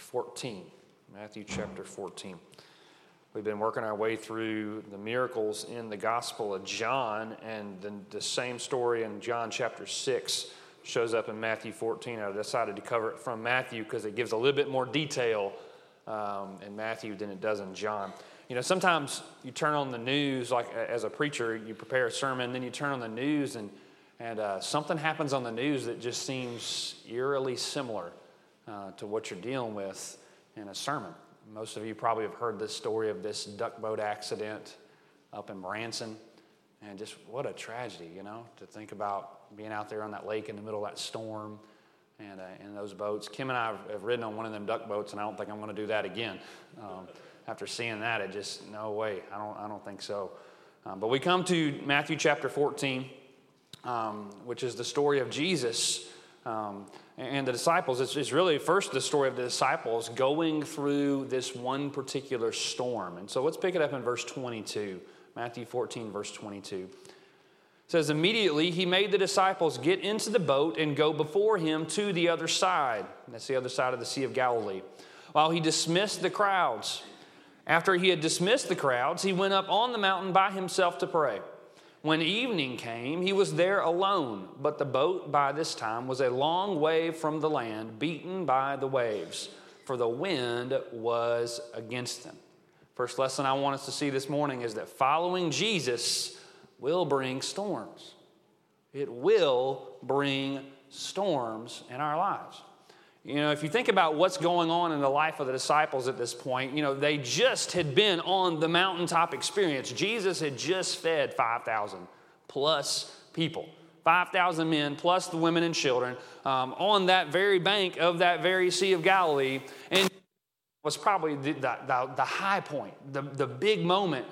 14. Matthew chapter 14. We've been working our way through the miracles in the Gospel of John, and the, the same story in John chapter 6 shows up in Matthew 14. I decided to cover it from Matthew because it gives a little bit more detail um, in Matthew than it does in John. You know, sometimes you turn on the news, like as a preacher, you prepare a sermon, then you turn on the news, and, and uh, something happens on the news that just seems eerily similar uh, to what you're dealing with in a sermon. Most of you probably have heard this story of this duck boat accident up in Branson. And just what a tragedy, you know, to think about being out there on that lake in the middle of that storm and uh, in those boats. Kim and I have ridden on one of them duck boats, and I don't think I'm going to do that again. Um, after seeing that, it just, no way, I don't, I don't think so. Um, but we come to Matthew chapter 14, um, which is the story of Jesus um, and the disciples. It's, it's, really first the story of the disciples going through this one particular storm. And so let's pick it up in verse 22, Matthew 14, verse 22. It says, Immediately he made the disciples get into the boat and go before him to the other side. That's the other side of the Sea of Galilee. While he dismissed the crowds. After he had dismissed the crowds, he went up on the mountain by himself to pray. When evening came, he was there alone, but the boat by this time was a long way from the land, beaten by the waves, for the wind was against them. First lesson I want us to see this morning is that following Jesus will bring storms. It will bring storms in our lives. You know, if you think about what's going on in the life of the disciples at this point, you know, they just had been on the mountaintop experience. Jesus had just fed 5,000 plus people. 5,000 men plus the women and children um, on that very bank of that very Sea of Galilee. And was probably the, the, the high point, the, the big moment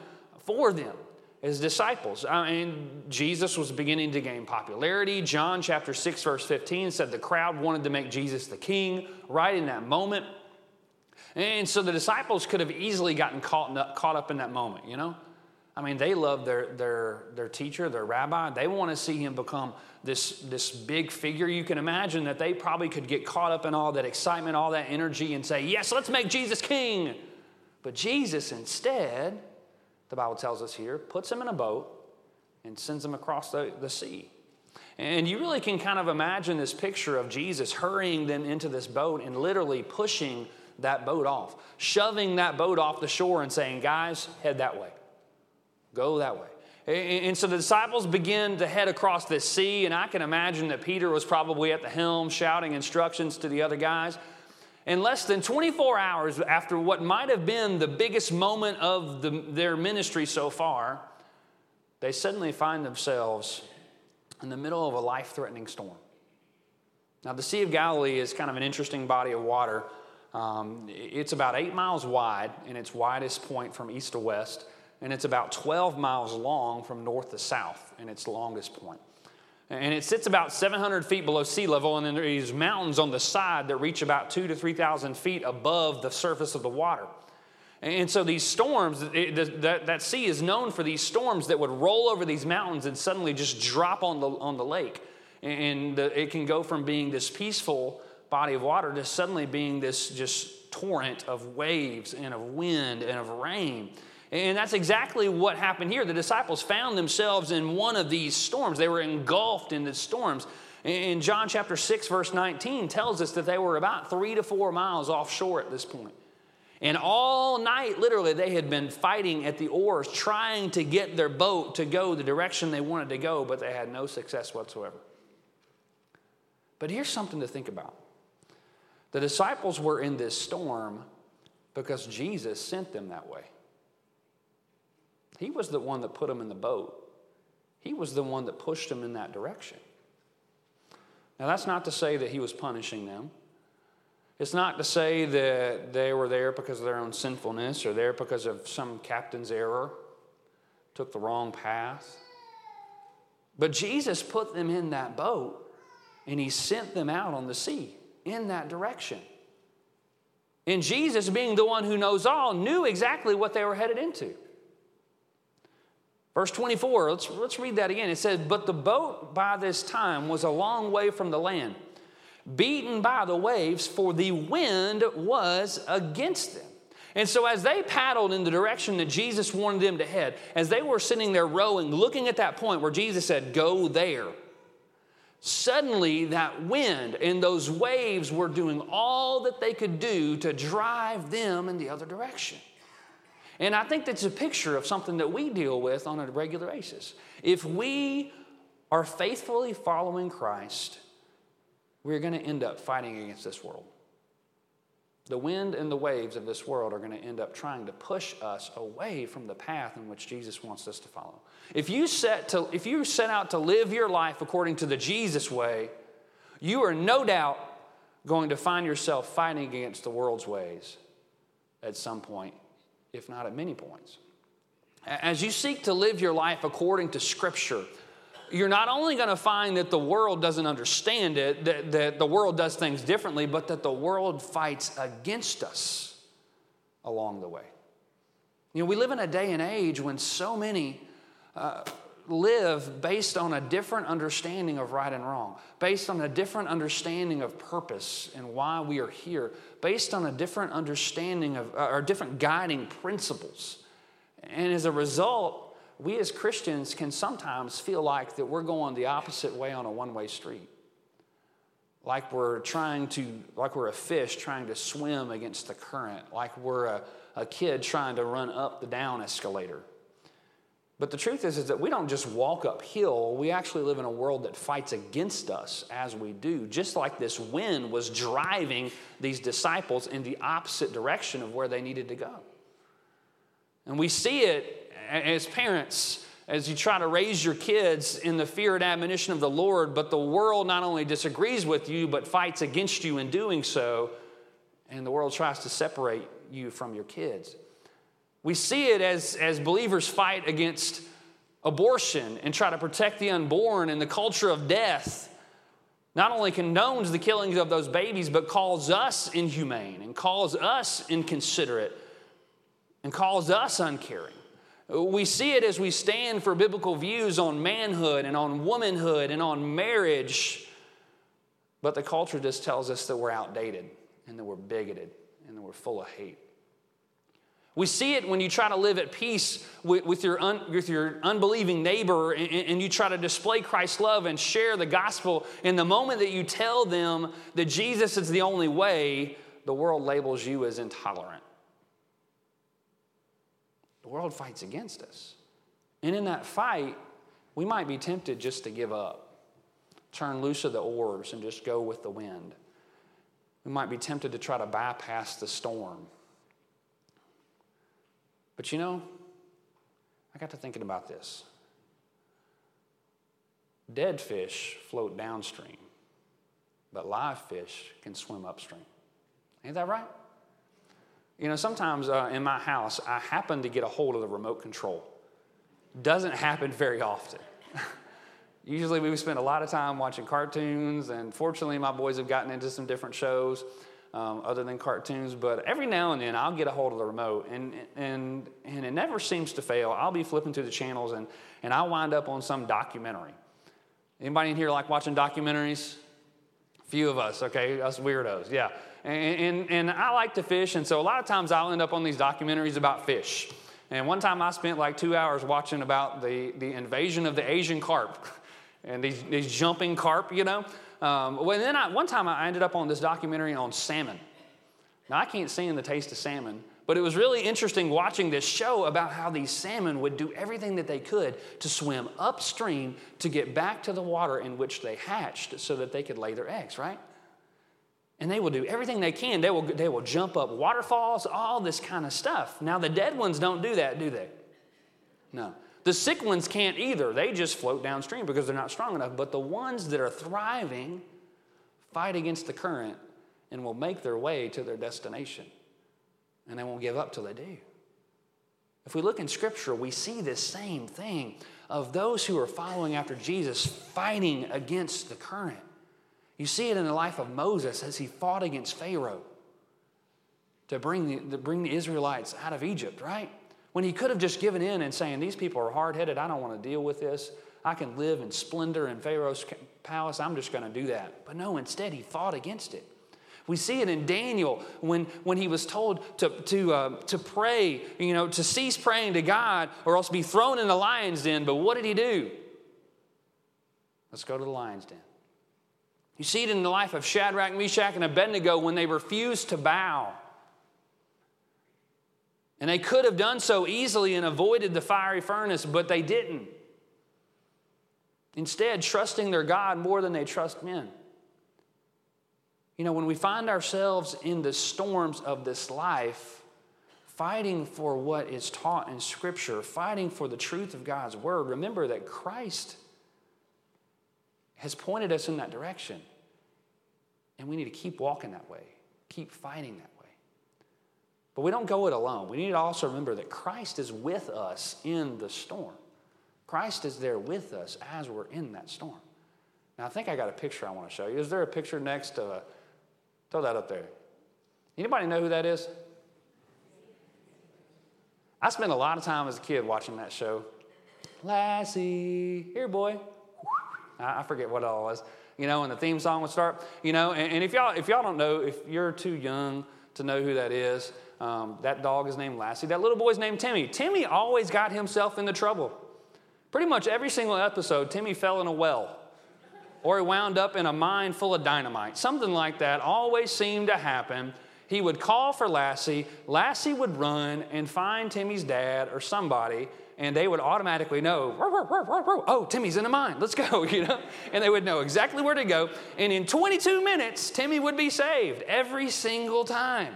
for them as disciples. I mean, Jesus was beginning to gain popularity. John chapter 6, verse 15 said the crowd wanted to make Jesus the king right in that moment. And so the disciples could have easily gotten caught up, caught up in that moment, you know? I mean, they love their, their, their teacher, their rabbi. They want to see him become this, this big figure. You can imagine that they probably could get caught up in all that excitement, all that energy, and say, Yes, let's make Jesus king. But Jesus instead the Bible tells us here, puts them in a boat and sends them across the, the sea. And you really can kind of imagine this picture of Jesus hurrying them into this boat and literally pushing that boat off, shoving that boat off the shore and saying, Guys, head that way. Go that way. And so the disciples begin to head across this sea, and I can imagine that Peter was probably at the helm shouting instructions to the other guys. In less than 24 hours after what might have been the biggest moment of the, their ministry so far, they suddenly find themselves in the middle of a life threatening storm. Now, the Sea of Galilee is kind of an interesting body of water. Um, it's about eight miles wide in its widest point from east to west, and it's about 12 miles long from north to south in its longest point. And it sits about 700 feet below sea level, and then there are these mountains on the side that reach about two to 3,000 feet above the surface of the water. And so these storms, it, that, that sea is known for these storms that would roll over these mountains and suddenly just drop on the, on the lake. And the, it can go from being this peaceful body of water to suddenly being this just torrent of waves and of wind and of rain. And that's exactly what happened here. The disciples found themselves in one of these storms. They were engulfed in the storms. In John chapter 6, verse 19, tells us that they were about three to four miles offshore at this point. And all night, literally, they had been fighting at the oars, trying to get their boat to go the direction they wanted to go, but they had no success whatsoever. But here's something to think about the disciples were in this storm because Jesus sent them that way. He was the one that put them in the boat. He was the one that pushed them in that direction. Now, that's not to say that he was punishing them. It's not to say that they were there because of their own sinfulness or there because of some captain's error, took the wrong path. But Jesus put them in that boat and he sent them out on the sea in that direction. And Jesus, being the one who knows all, knew exactly what they were headed into. Verse 24, let's, let's read that again. It says, But the boat by this time was a long way from the land, beaten by the waves, for the wind was against them. And so, as they paddled in the direction that Jesus wanted them to head, as they were sitting there rowing, looking at that point where Jesus said, Go there, suddenly that wind and those waves were doing all that they could do to drive them in the other direction. And I think that's a picture of something that we deal with on a regular basis. If we are faithfully following Christ, we're going to end up fighting against this world. The wind and the waves of this world are going to end up trying to push us away from the path in which Jesus wants us to follow. If you set, to, if you set out to live your life according to the Jesus way, you are no doubt going to find yourself fighting against the world's ways at some point, if not at many points. As you seek to live your life according to Scripture, you're not only going to find that the world doesn't understand it, that, that the world does things differently, but that the world fights against us along the way. You know, we live in a day and age when so many uh, live based on a different understanding of right and wrong, based on a different understanding of purpose and why we are here, based on a different understanding of, uh, or different guiding principles. And as a result, we as Christians can sometimes feel like that we're going the opposite way on a one way street. Like we're trying to, like we're a fish trying to swim against the current, like we're a, a kid trying to run up the down escalator. But the truth is, is that we don't just walk uphill, we actually live in a world that fights against us as we do. Just like this wind was driving these disciples in the opposite direction of where they needed to go. And we see it as parents, as you try to raise your kids in the fear and admonition of the Lord, but the world not only disagrees with you, but fights against you in doing so, and the world tries to separate you from your kids. We see it as, as believers fight against abortion and try to protect the unborn and the culture of death. Not only condones the killings of those babies, but calls us inhumane and calls us inconsiderate and calls us uncaring. We see it as we stand for biblical views on manhood and on womanhood and on marriage. But the culture just tells us that we're outdated and that we're bigoted and that we're full of hate. We see it when you try to live at peace with, with your, un, with your unbelieving neighbor and, and you try to display Christ's love and share the gospel. In the moment that you tell them that Jesus is the only way, the world labels you as intolerant. The world fights against us. And in that fight, we might be tempted just to give up, turn loose of the oars, and just go with the wind. We might be tempted to try to bypass the storm. But you know, I got to thinking about this. Dead fish float downstream, but live fish can swim upstream. Ain't that right? You know, sometimes uh, in my house, I happen to get a hold of the remote control. Doesn't happen very often. Usually, we spend a lot of time watching cartoons, and fortunately, my boys have gotten into some different shows um, other than cartoons. But every now and then, I'll get a hold of the remote, and, and, and it never seems to fail. I'll be flipping through the channels, and, and I'll wind up on some documentary. Anybody in here like watching documentaries? Few of us, okay, us weirdos, yeah. And, and, and I like to fish, and so a lot of times I'll end up on these documentaries about fish. And one time I spent like two hours watching about the, the invasion of the Asian carp and these, these jumping carp, you know. Um, well, then I, one time I ended up on this documentary on salmon. Now, I can't stand the taste of salmon, but it was really interesting watching this show about how these salmon would do everything that they could to swim upstream to get back to the water in which they hatched so that they could lay their eggs, right? And they will do everything they can. They will, they will jump up waterfalls, all this kind of stuff. Now, the dead ones don't do that, do they? No. The sick ones can't either. They just float downstream because they're not strong enough. But the ones that are thriving fight against the current and will make their way to their destination. And they won't give up till they do. If we look in Scripture, we see this same thing of those who are following after Jesus fighting against the current. You see it in the life of Moses as he fought against Pharaoh to bring the, to bring the Israelites out of Egypt, right? When he could have just given in and saying, These people are hard headed, I don't want to deal with this. I can live in splendor in Pharaoh's palace. I'm just going to do that. But no, instead, he fought against it. We see it in Daniel when, when he was told to, to, uh, to pray, you know, to cease praying to God or else be thrown in the lion's den. But what did he do? Let's go to the lion's den. You see it in the life of Shadrach, Meshach, and Abednego when they refused to bow. And they could have done so easily and avoided the fiery furnace, but they didn't. Instead, trusting their God more than they trust men. You know, when we find ourselves in the storms of this life, fighting for what is taught in Scripture, fighting for the truth of God's Word, remember that Christ has pointed us in that direction. And we need to keep walking that way, keep fighting that way. But we don't go it alone. We need to also remember that Christ is with us in the storm. Christ is there with us as we're in that storm. Now, I think I got a picture I want to show you. Is there a picture next to Throw that up there. Anybody know who that is? I spent a lot of time as a kid watching that show. Lassie, here, boy. I forget what it all was. You know, and the theme song would start. You know, and, and if y'all if y'all don't know, if you're too young to know who that is, um, that dog is named Lassie. That little boy's named Timmy. Timmy always got himself into trouble. Pretty much every single episode, Timmy fell in a well or he wound up in a mine full of dynamite. Something like that always seemed to happen. He would call for Lassie, Lassie would run and find Timmy's dad or somebody, and they would automatically know, oh, Timmy's in a mine, let's go, you know? And they would know exactly where to go. And in 22 minutes, Timmy would be saved every single time.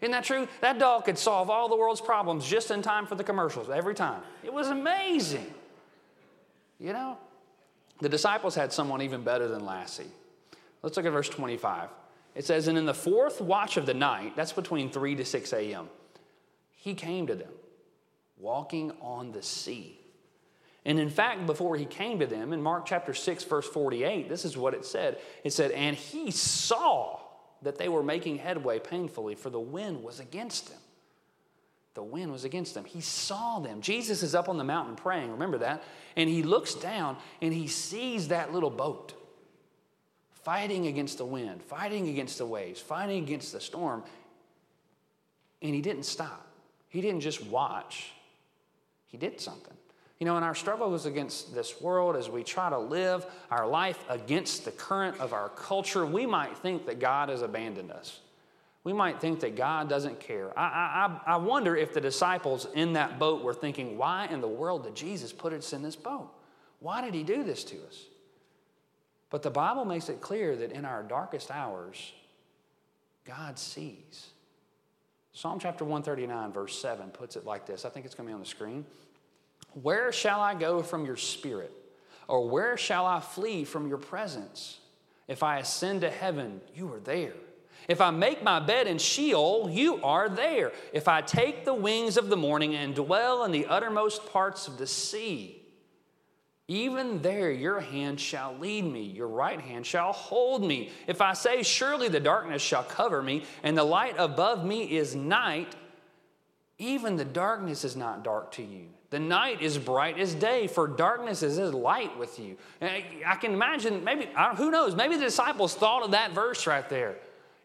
Isn't that true? That dog could solve all the world's problems just in time for the commercials every time. It was amazing. You know? The disciples had someone even better than Lassie. Let's look at verse 25. It says, And in the fourth watch of the night, that's between 3 to 6 a.m., he came to them, walking on the sea. And in fact, before he came to them, in Mark chapter 6, verse 48, this is what it said. It said, And he saw that they were making headway painfully, for the wind was against them. The wind was against them. He saw them. Jesus is up on the mountain praying, remember that? And he looks down and he sees that little boat fighting against the wind, fighting against the waves, fighting against the storm. And he didn't stop. He didn't just watch, he did something. You know, in our struggles against this world, as we try to live our life against the current of our culture, we might think that God has abandoned us we might think that God doesn't care. I, I, I wonder if the disciples in that boat were thinking, why in the world did Jesus put us in this boat? Why did he do this to us? But the Bible makes it clear that in our darkest hours, God sees. Psalm chapter 139, verse 7 puts it like this. I think it's going to be on the screen. Where shall I go from your spirit? Or where shall I flee from your presence? If I ascend to heaven, you are there. If I make my bed in Sheol, you are there. If I take the wings of the morning and dwell in the uttermost parts of the sea, even there your hand shall lead me, your right hand shall hold me. If I say, Surely the darkness shall cover me, and the light above me is night, even the darkness is not dark to you. The night is bright as day, for darkness is as light with you. Eh, I can imagine, maybe, who knows, maybe the disciples thought of that verse right there.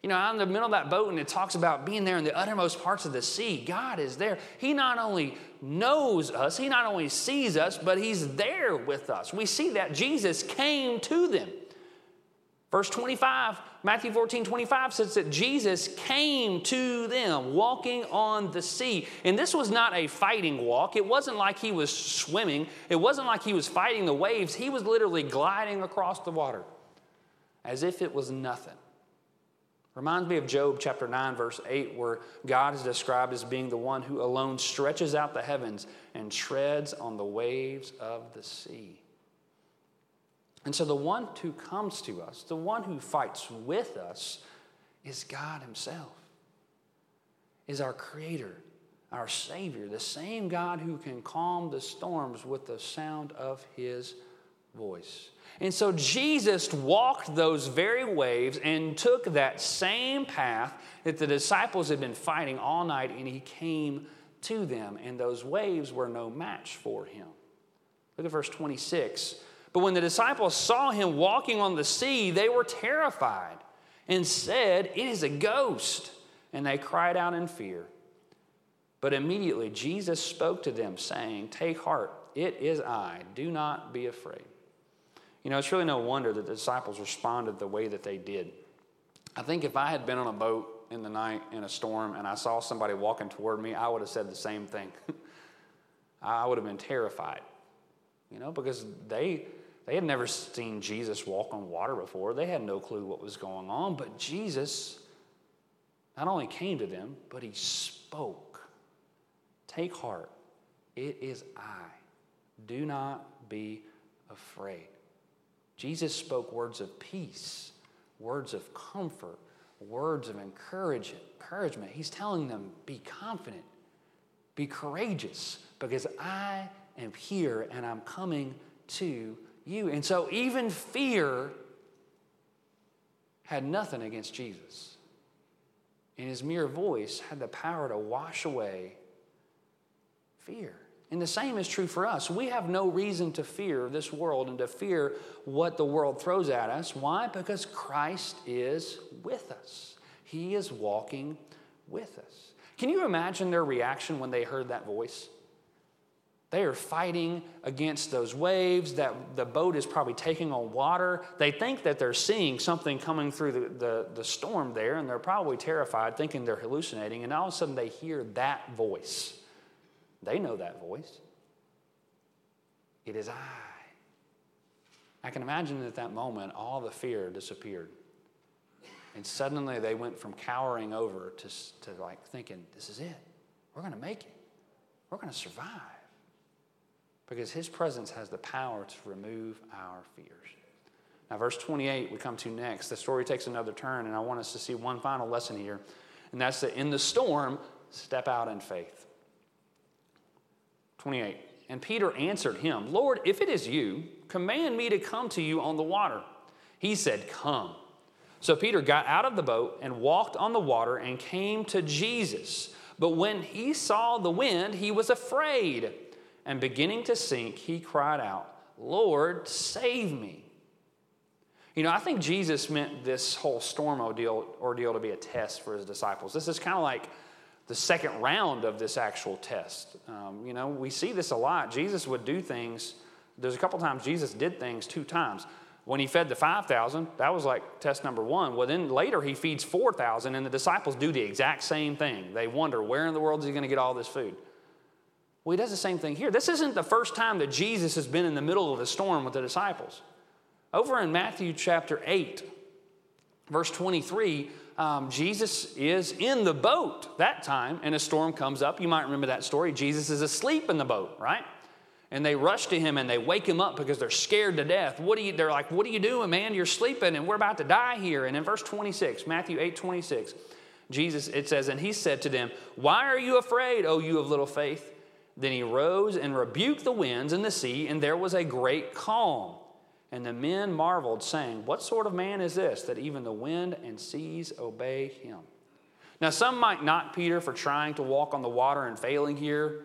You know, out in the middle of that boat, and it talks about being there in the uttermost parts of the sea. God is there. He not only knows us, He not only sees us, but He's there with us. We see that Jesus came to them. Verse 25, Matthew 14, 25 says that Jesus came to them walking on the sea. And this was not a fighting walk. It wasn't like he was swimming, it wasn't like he was fighting the waves. He was literally gliding across the water as if it was nothing. Reminds me of Job chapter 9, verse 8, where God is described as being the one who alone stretches out the heavens and treads on the waves of the sea. And so the one who comes to us, the one who fights with us, is God Himself, is our Creator, our Savior, the same God who can calm the storms with the sound of His voice. And so Jesus walked those very waves and took that same path that the disciples had been fighting all night, and he came to them, and those waves were no match for him. Look at verse 26. But when the disciples saw him walking on the sea, they were terrified and said, It is a ghost. And they cried out in fear. But immediately Jesus spoke to them, saying, Take heart, it is I. Do not be afraid. You know, it's really no wonder that the disciples responded the way that they did. I think if I had been on a boat in the night in a storm and I saw somebody walking toward me, I would have said the same thing. I would have been terrified, you know, because they they had never seen Jesus walk on water before. They had no clue what was going on, but Jesus not only came to them, but he spoke. Take heart. It is I. Do not be afraid. Jesus spoke words of peace, words of comfort, words of encouragement. He's telling them, be confident, be courageous, because I am here and I'm coming to you. And so even fear had nothing against Jesus. And his mere voice had the power to wash away fear. And the same is true for us. We have no reason to fear this world and to fear what the world throws at us. Why? Because Christ is with us, He is walking with us. Can you imagine their reaction when they heard that voice? They are fighting against those waves that the boat is probably taking on water. They think that they're seeing something coming through the, the, the, storm there, and they're probably terrified, thinking they're hallucinating. And all of a sudden, they hear that voice. They know that voice. It is I. I can imagine at that moment, all the fear disappeared. And suddenly they went from cowering over to, to like thinking, this is it. We're going to make it. We're going to survive. Because his presence has the power to remove our fears. Now, verse 28, we come to next. The story takes another turn, and I want us to see one final lesson here. And that's that in the storm, step out in faith. 28. And Peter answered him, Lord, if it is you, command me to come to you on the water. He said, Come. So Peter got out of the boat and walked on the water and came to Jesus. But when he saw the wind, he was afraid. And beginning to sink, he cried out, Lord, save me. You know, I think Jesus meant this whole storm ordeal, ordeal to be a test for his disciples. This is kind of like the second round of this actual test. Um, you know, we see this a lot. Jesus would do things. There's a couple times Jesus did things two times. When he fed the 5,000, that was like test number one. Well, then later he feeds 4,000, and the disciples do the exact same thing. They wonder, where in the world is he going to get all this food? Well, he does the same thing here. This isn't the first time that Jesus has been in the middle of a storm with the disciples. Over in Matthew chapter 8, verse 23, um, Jesus is in the boat that time, and a storm comes up. You might remember that story. Jesus is asleep in the boat, right? And they rush to him and they wake him up because they're scared to death. What are you, they're like, What are you doing, man? You're sleeping and we're about to die here. And in verse 26, Matthew 8 26, Jesus, it says, And he said to them, Why are you afraid, O you of little faith? Then he rose and rebuked the winds and the sea, and there was a great calm. And the men marveled, saying, What sort of man is this that even the wind and seas obey him? Now, some might knock Peter for trying to walk on the water and failing here.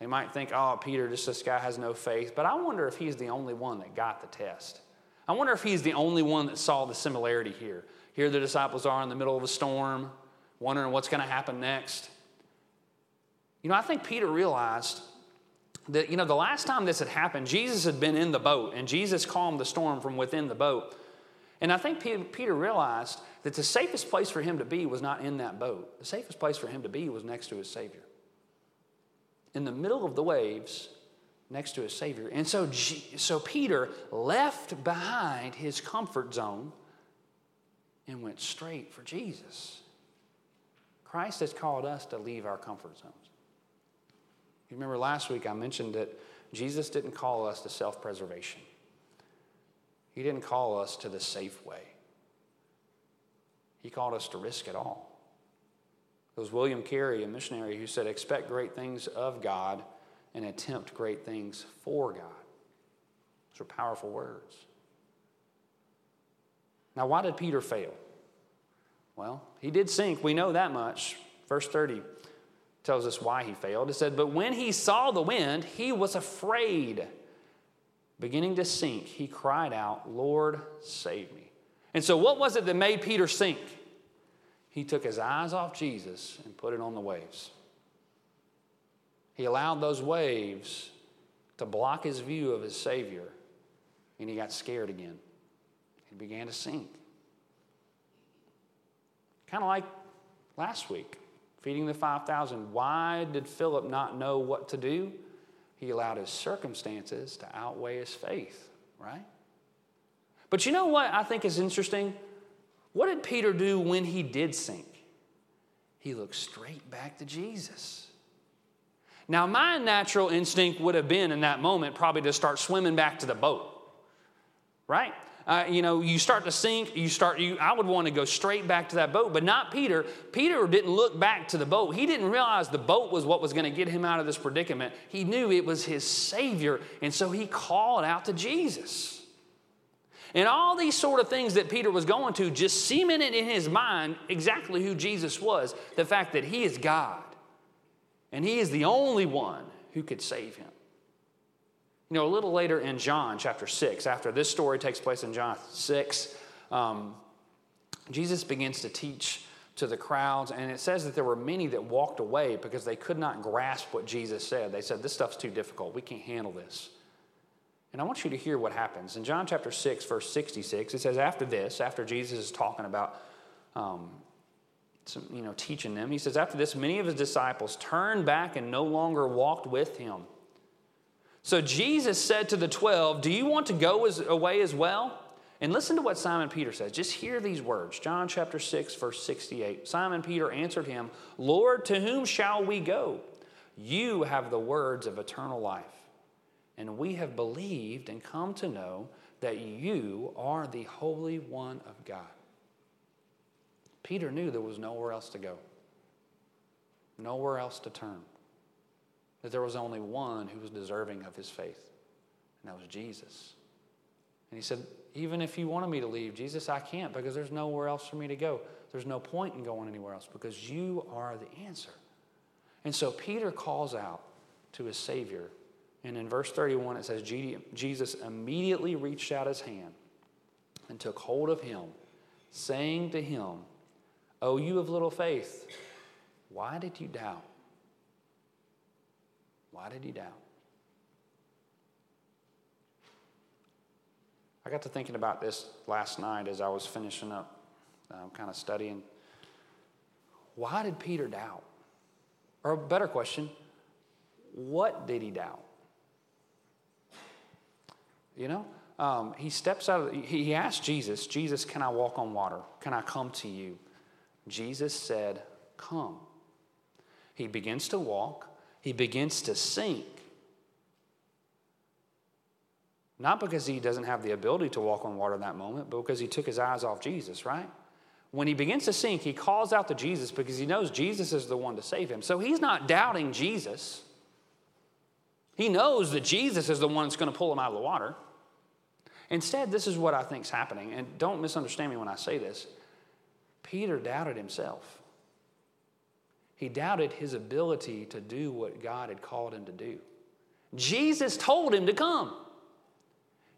They might think, oh, Peter, just this guy has no faith. But I wonder if he's the only one that got the test. I wonder if he's the only one that saw the similarity here. Here the disciples are in the middle of a storm, wondering what's going to happen next. You know, I think Peter realized that, you know, the last time this had happened, Jesus had been in the boat and Jesus calmed the storm from within the boat. And I think Peter realized that the safest place for him to be was not in that boat. The safest place for him to be was next to his Savior. In the middle of the waves, next to his Savior. And so, so Peter left behind his comfort zone and went straight for Jesus. Christ has called us to leave our comfort zones. You remember last week I mentioned that Jesus didn't call us to self preservation, He didn't call us to the safe way. He called us to risk it all. It was William Carey, a missionary, who said, Expect great things of God and attempt great things for God. Those are powerful words. Now, why did Peter fail? Well, he did sink. We know that much. Verse 30 tells us why he failed. It said, But when he saw the wind, he was afraid beginning to sink, he cried out, Lord, save me. And so, what was it that made Peter sink? He took his eyes off Jesus and put it on the waves. He allowed those waves to block his view of his Savior, and he got scared again. He began to sink. Kind of like last week, feeding the 5,000. Why did Philip not know what to do? He allowed his circumstances to outweigh his faith, right? But you know what I think is interesting? What did Peter do when he did sink? He looked straight back to Jesus. Now, my natural instinct would have been in that moment probably to start swimming back to the boat, right? Uh, you know, you start to sink, you start, you, I would want to go straight back to that boat, but not Peter. Peter didn't look back to the boat. He didn't realize the boat was what was going to get him out of this predicament. He knew it was his Savior, and so he called out to Jesus. And all these sort of things that Peter was going to, just cemented in his mind exactly who Jesus was the fact that he is God. And he is the only one who could save him. You know, a little later in John chapter 6, after this story takes place in John 6, um, Jesus begins to teach to the crowds, and it says that there were many that walked away because they could not grasp what Jesus said. They said, This stuff's too difficult. We can't handle this. And I want you to hear what happens. In John chapter 6, verse 66, it says, After this, after Jesus is talking about um, some, you know, teaching them. He says, After this, many of his disciples turned back and no longer walked with him. So Jesus said to the 12, Do you want to go as, away as well? And listen to what Simon Peter says. Just hear these words. John chapter 6, verse 68. Simon Peter answered him, Lord, to whom shall we go? You have the words of eternal life. And we have believed and come to know that you are the Holy One of God. Peter knew there was nowhere else to go, nowhere else to turn, that there was only one who was deserving of his faith, and that was Jesus. And he said, Even if you wanted me to leave, Jesus, I can't because there's nowhere else for me to go. There's no point in going anywhere else because you are the answer. And so Peter calls out to his Savior. And in verse 31, it says, Jesus immediately reached out his hand and took hold of him, saying to him, Oh, you of little faith, why did you doubt? Why did he doubt? I got to thinking about this last night as I was finishing up, um, kind of studying. Why did Peter doubt? Or a better question, what did he doubt? You know, um, he steps out of, he, he asked Jesus, Jesus, can I walk on water? Can I come to you? Jesus said, Come. He begins to walk, he begins to sink. Not because he doesn't have the ability to walk on water in that moment, but because he took his eyes off Jesus, right? When he begins to sink, he calls out to Jesus because he knows Jesus is the one to save him. So he's not doubting Jesus. He knows that Jesus is the one that's going to pull him out of the water. Instead, this is what I think is happening. And don't misunderstand me when I say this. Peter doubted himself. He doubted his ability to do what God had called him to do. Jesus told him to come.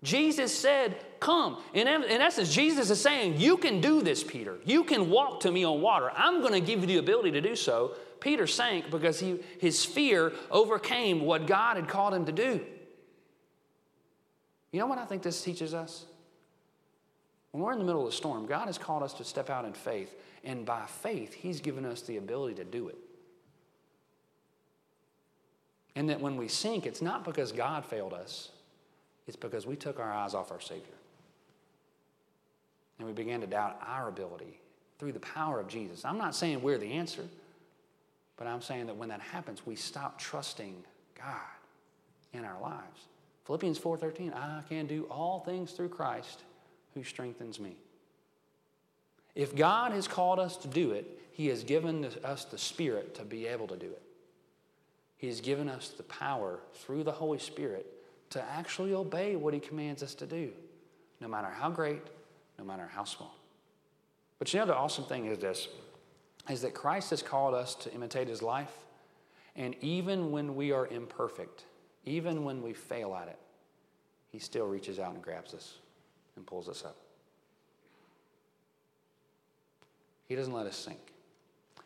Jesus said, Come. In, in essence, Jesus is saying, You can do this, Peter. You can walk to me on water. I'm going to give you the ability to do so. Peter sank because he, his fear overcame what God had called him to do. You know what I think this teaches us? When we're in the middle of a storm, God has called us to step out in faith, and by faith, He's given us the ability to do it. And that when we sink, it's not because God failed us, it's because we took our eyes off our Savior. And we began to doubt our ability through the power of Jesus. I'm not saying we're the answer, but I'm saying that when that happens, we stop trusting God in our lives. Philippians 4:13, I can do all things through Christ who strengthens me. If God has called us to do it, He has given us the Spirit to be able to do it. He has given us the power through the Holy Spirit to actually obey what He commands us to do, no matter how great, no matter how small. But you know, the awesome thing is this is that Christ has called us to imitate His life, and even when we are imperfect, even when we fail at it, He still reaches out and grabs us and pulls us up. He doesn't let us sink,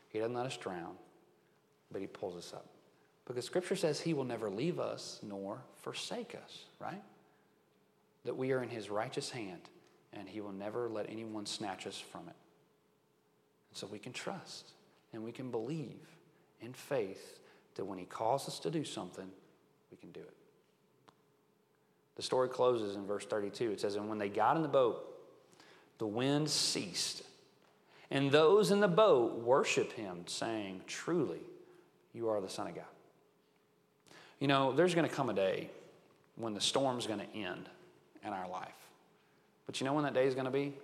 He doesn't let us drown, but He pulls us up. Because Scripture says He will never leave us nor forsake us, right? That we are in His righteous hand and He will never let anyone snatch us from it. And so we can trust and we can believe in faith that when He calls us to do something, we can do it. The story closes in verse 32. It says, And when they got in the boat, the wind ceased, and those in the boat worshiped him, saying, Truly, you are the Son of God. You know, there's going to come a day when the storm's going to end in our life. But you know when that day is going to be?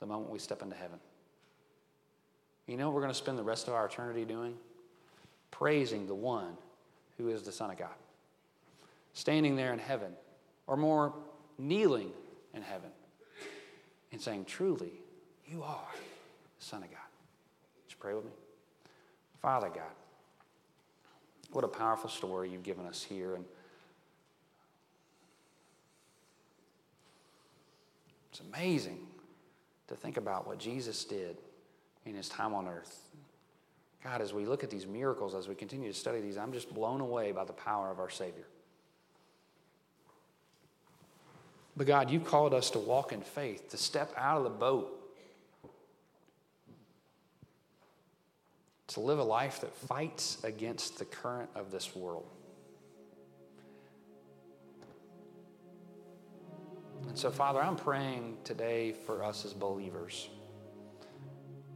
The moment we step into heaven. You know what we're going to spend the rest of our eternity doing? Praising the one who is the Son of God. Standing there in heaven, or more, kneeling in heaven, and saying, Truly, you are the Son of God. Just pray with me. Father God, what a powerful story you've given us here. And it's amazing to think about what Jesus did in his time on earth. God, as we look at these miracles, as we continue to study these, I'm just blown away by the power of our Savior. But God, you called us to walk in faith, to step out of the boat, to live a life that fights against the current of this world. And so, Father, I'm praying today for us as believers,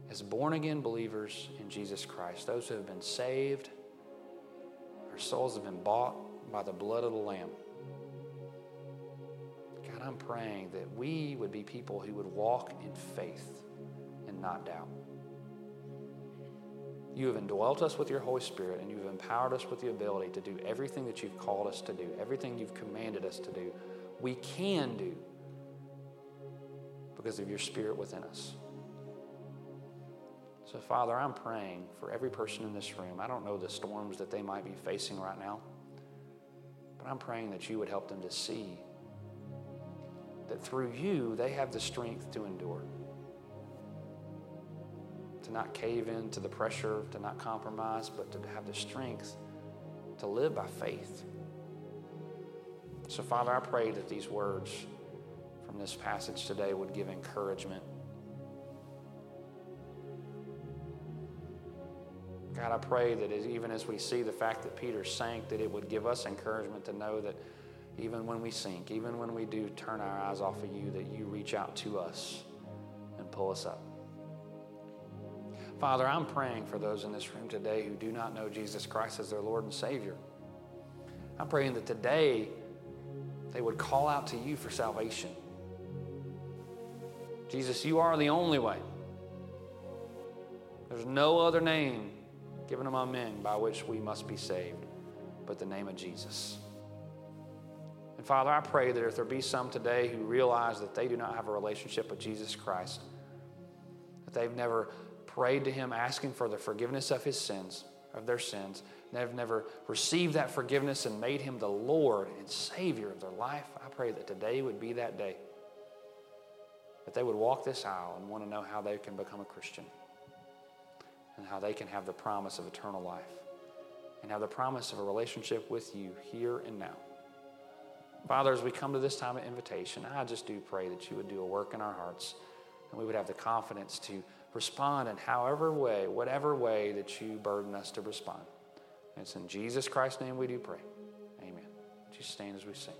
as born again believers in Jesus Christ, those who have been saved, our souls have been bought by the blood of the Lamb. I'm praying that we would be people who would walk in faith and not doubt. You have indwelt us with your Holy Spirit, and you have empowered us with the ability to do everything that you've called us to do, everything you've commanded us to do. We can do because of your Spirit within us. So, Father, I'm praying for every person in this room. I don't know the storms that they might be facing right now, but I'm praying that you would help them to see that through you they have the strength to endure to not cave in to the pressure, to not compromise, but to have the strength to live by faith. So, Father, I pray that these words from this passage today would give encouragement. God, I pray that even as we see the fact that Peter sank, that it would give us encouragement to know that even when we sink, even when we do turn our eyes off of you, that you reach out to us and pull us up. Father, I'm praying for those in this room today who do not know Jesus Christ as their Lord and Savior. I'm praying that today they would call out to you for salvation. Jesus, you are the only way. There's no other name given among men by which we must be saved but the name of Jesus. Father, I pray that if there be some today who realize that they do not have a relationship with Jesus Christ, that they've never prayed to Him asking for the forgiveness of His sins, of their sins, have never received that forgiveness and made Him the Lord and Savior of their life, I pray that today would be that day. That they would walk this aisle and want to know how they can become a Christian and how they can have the promise of eternal life and have the promise of a relationship with you here and now. Father, as we come to this time of invitation, I just do pray that you would do a work in our hearts and we would have the confidence to respond in however way, whatever way that you burden us to respond. And it's in Jesus Christ's name we do pray. Amen. Would you stand as we sing?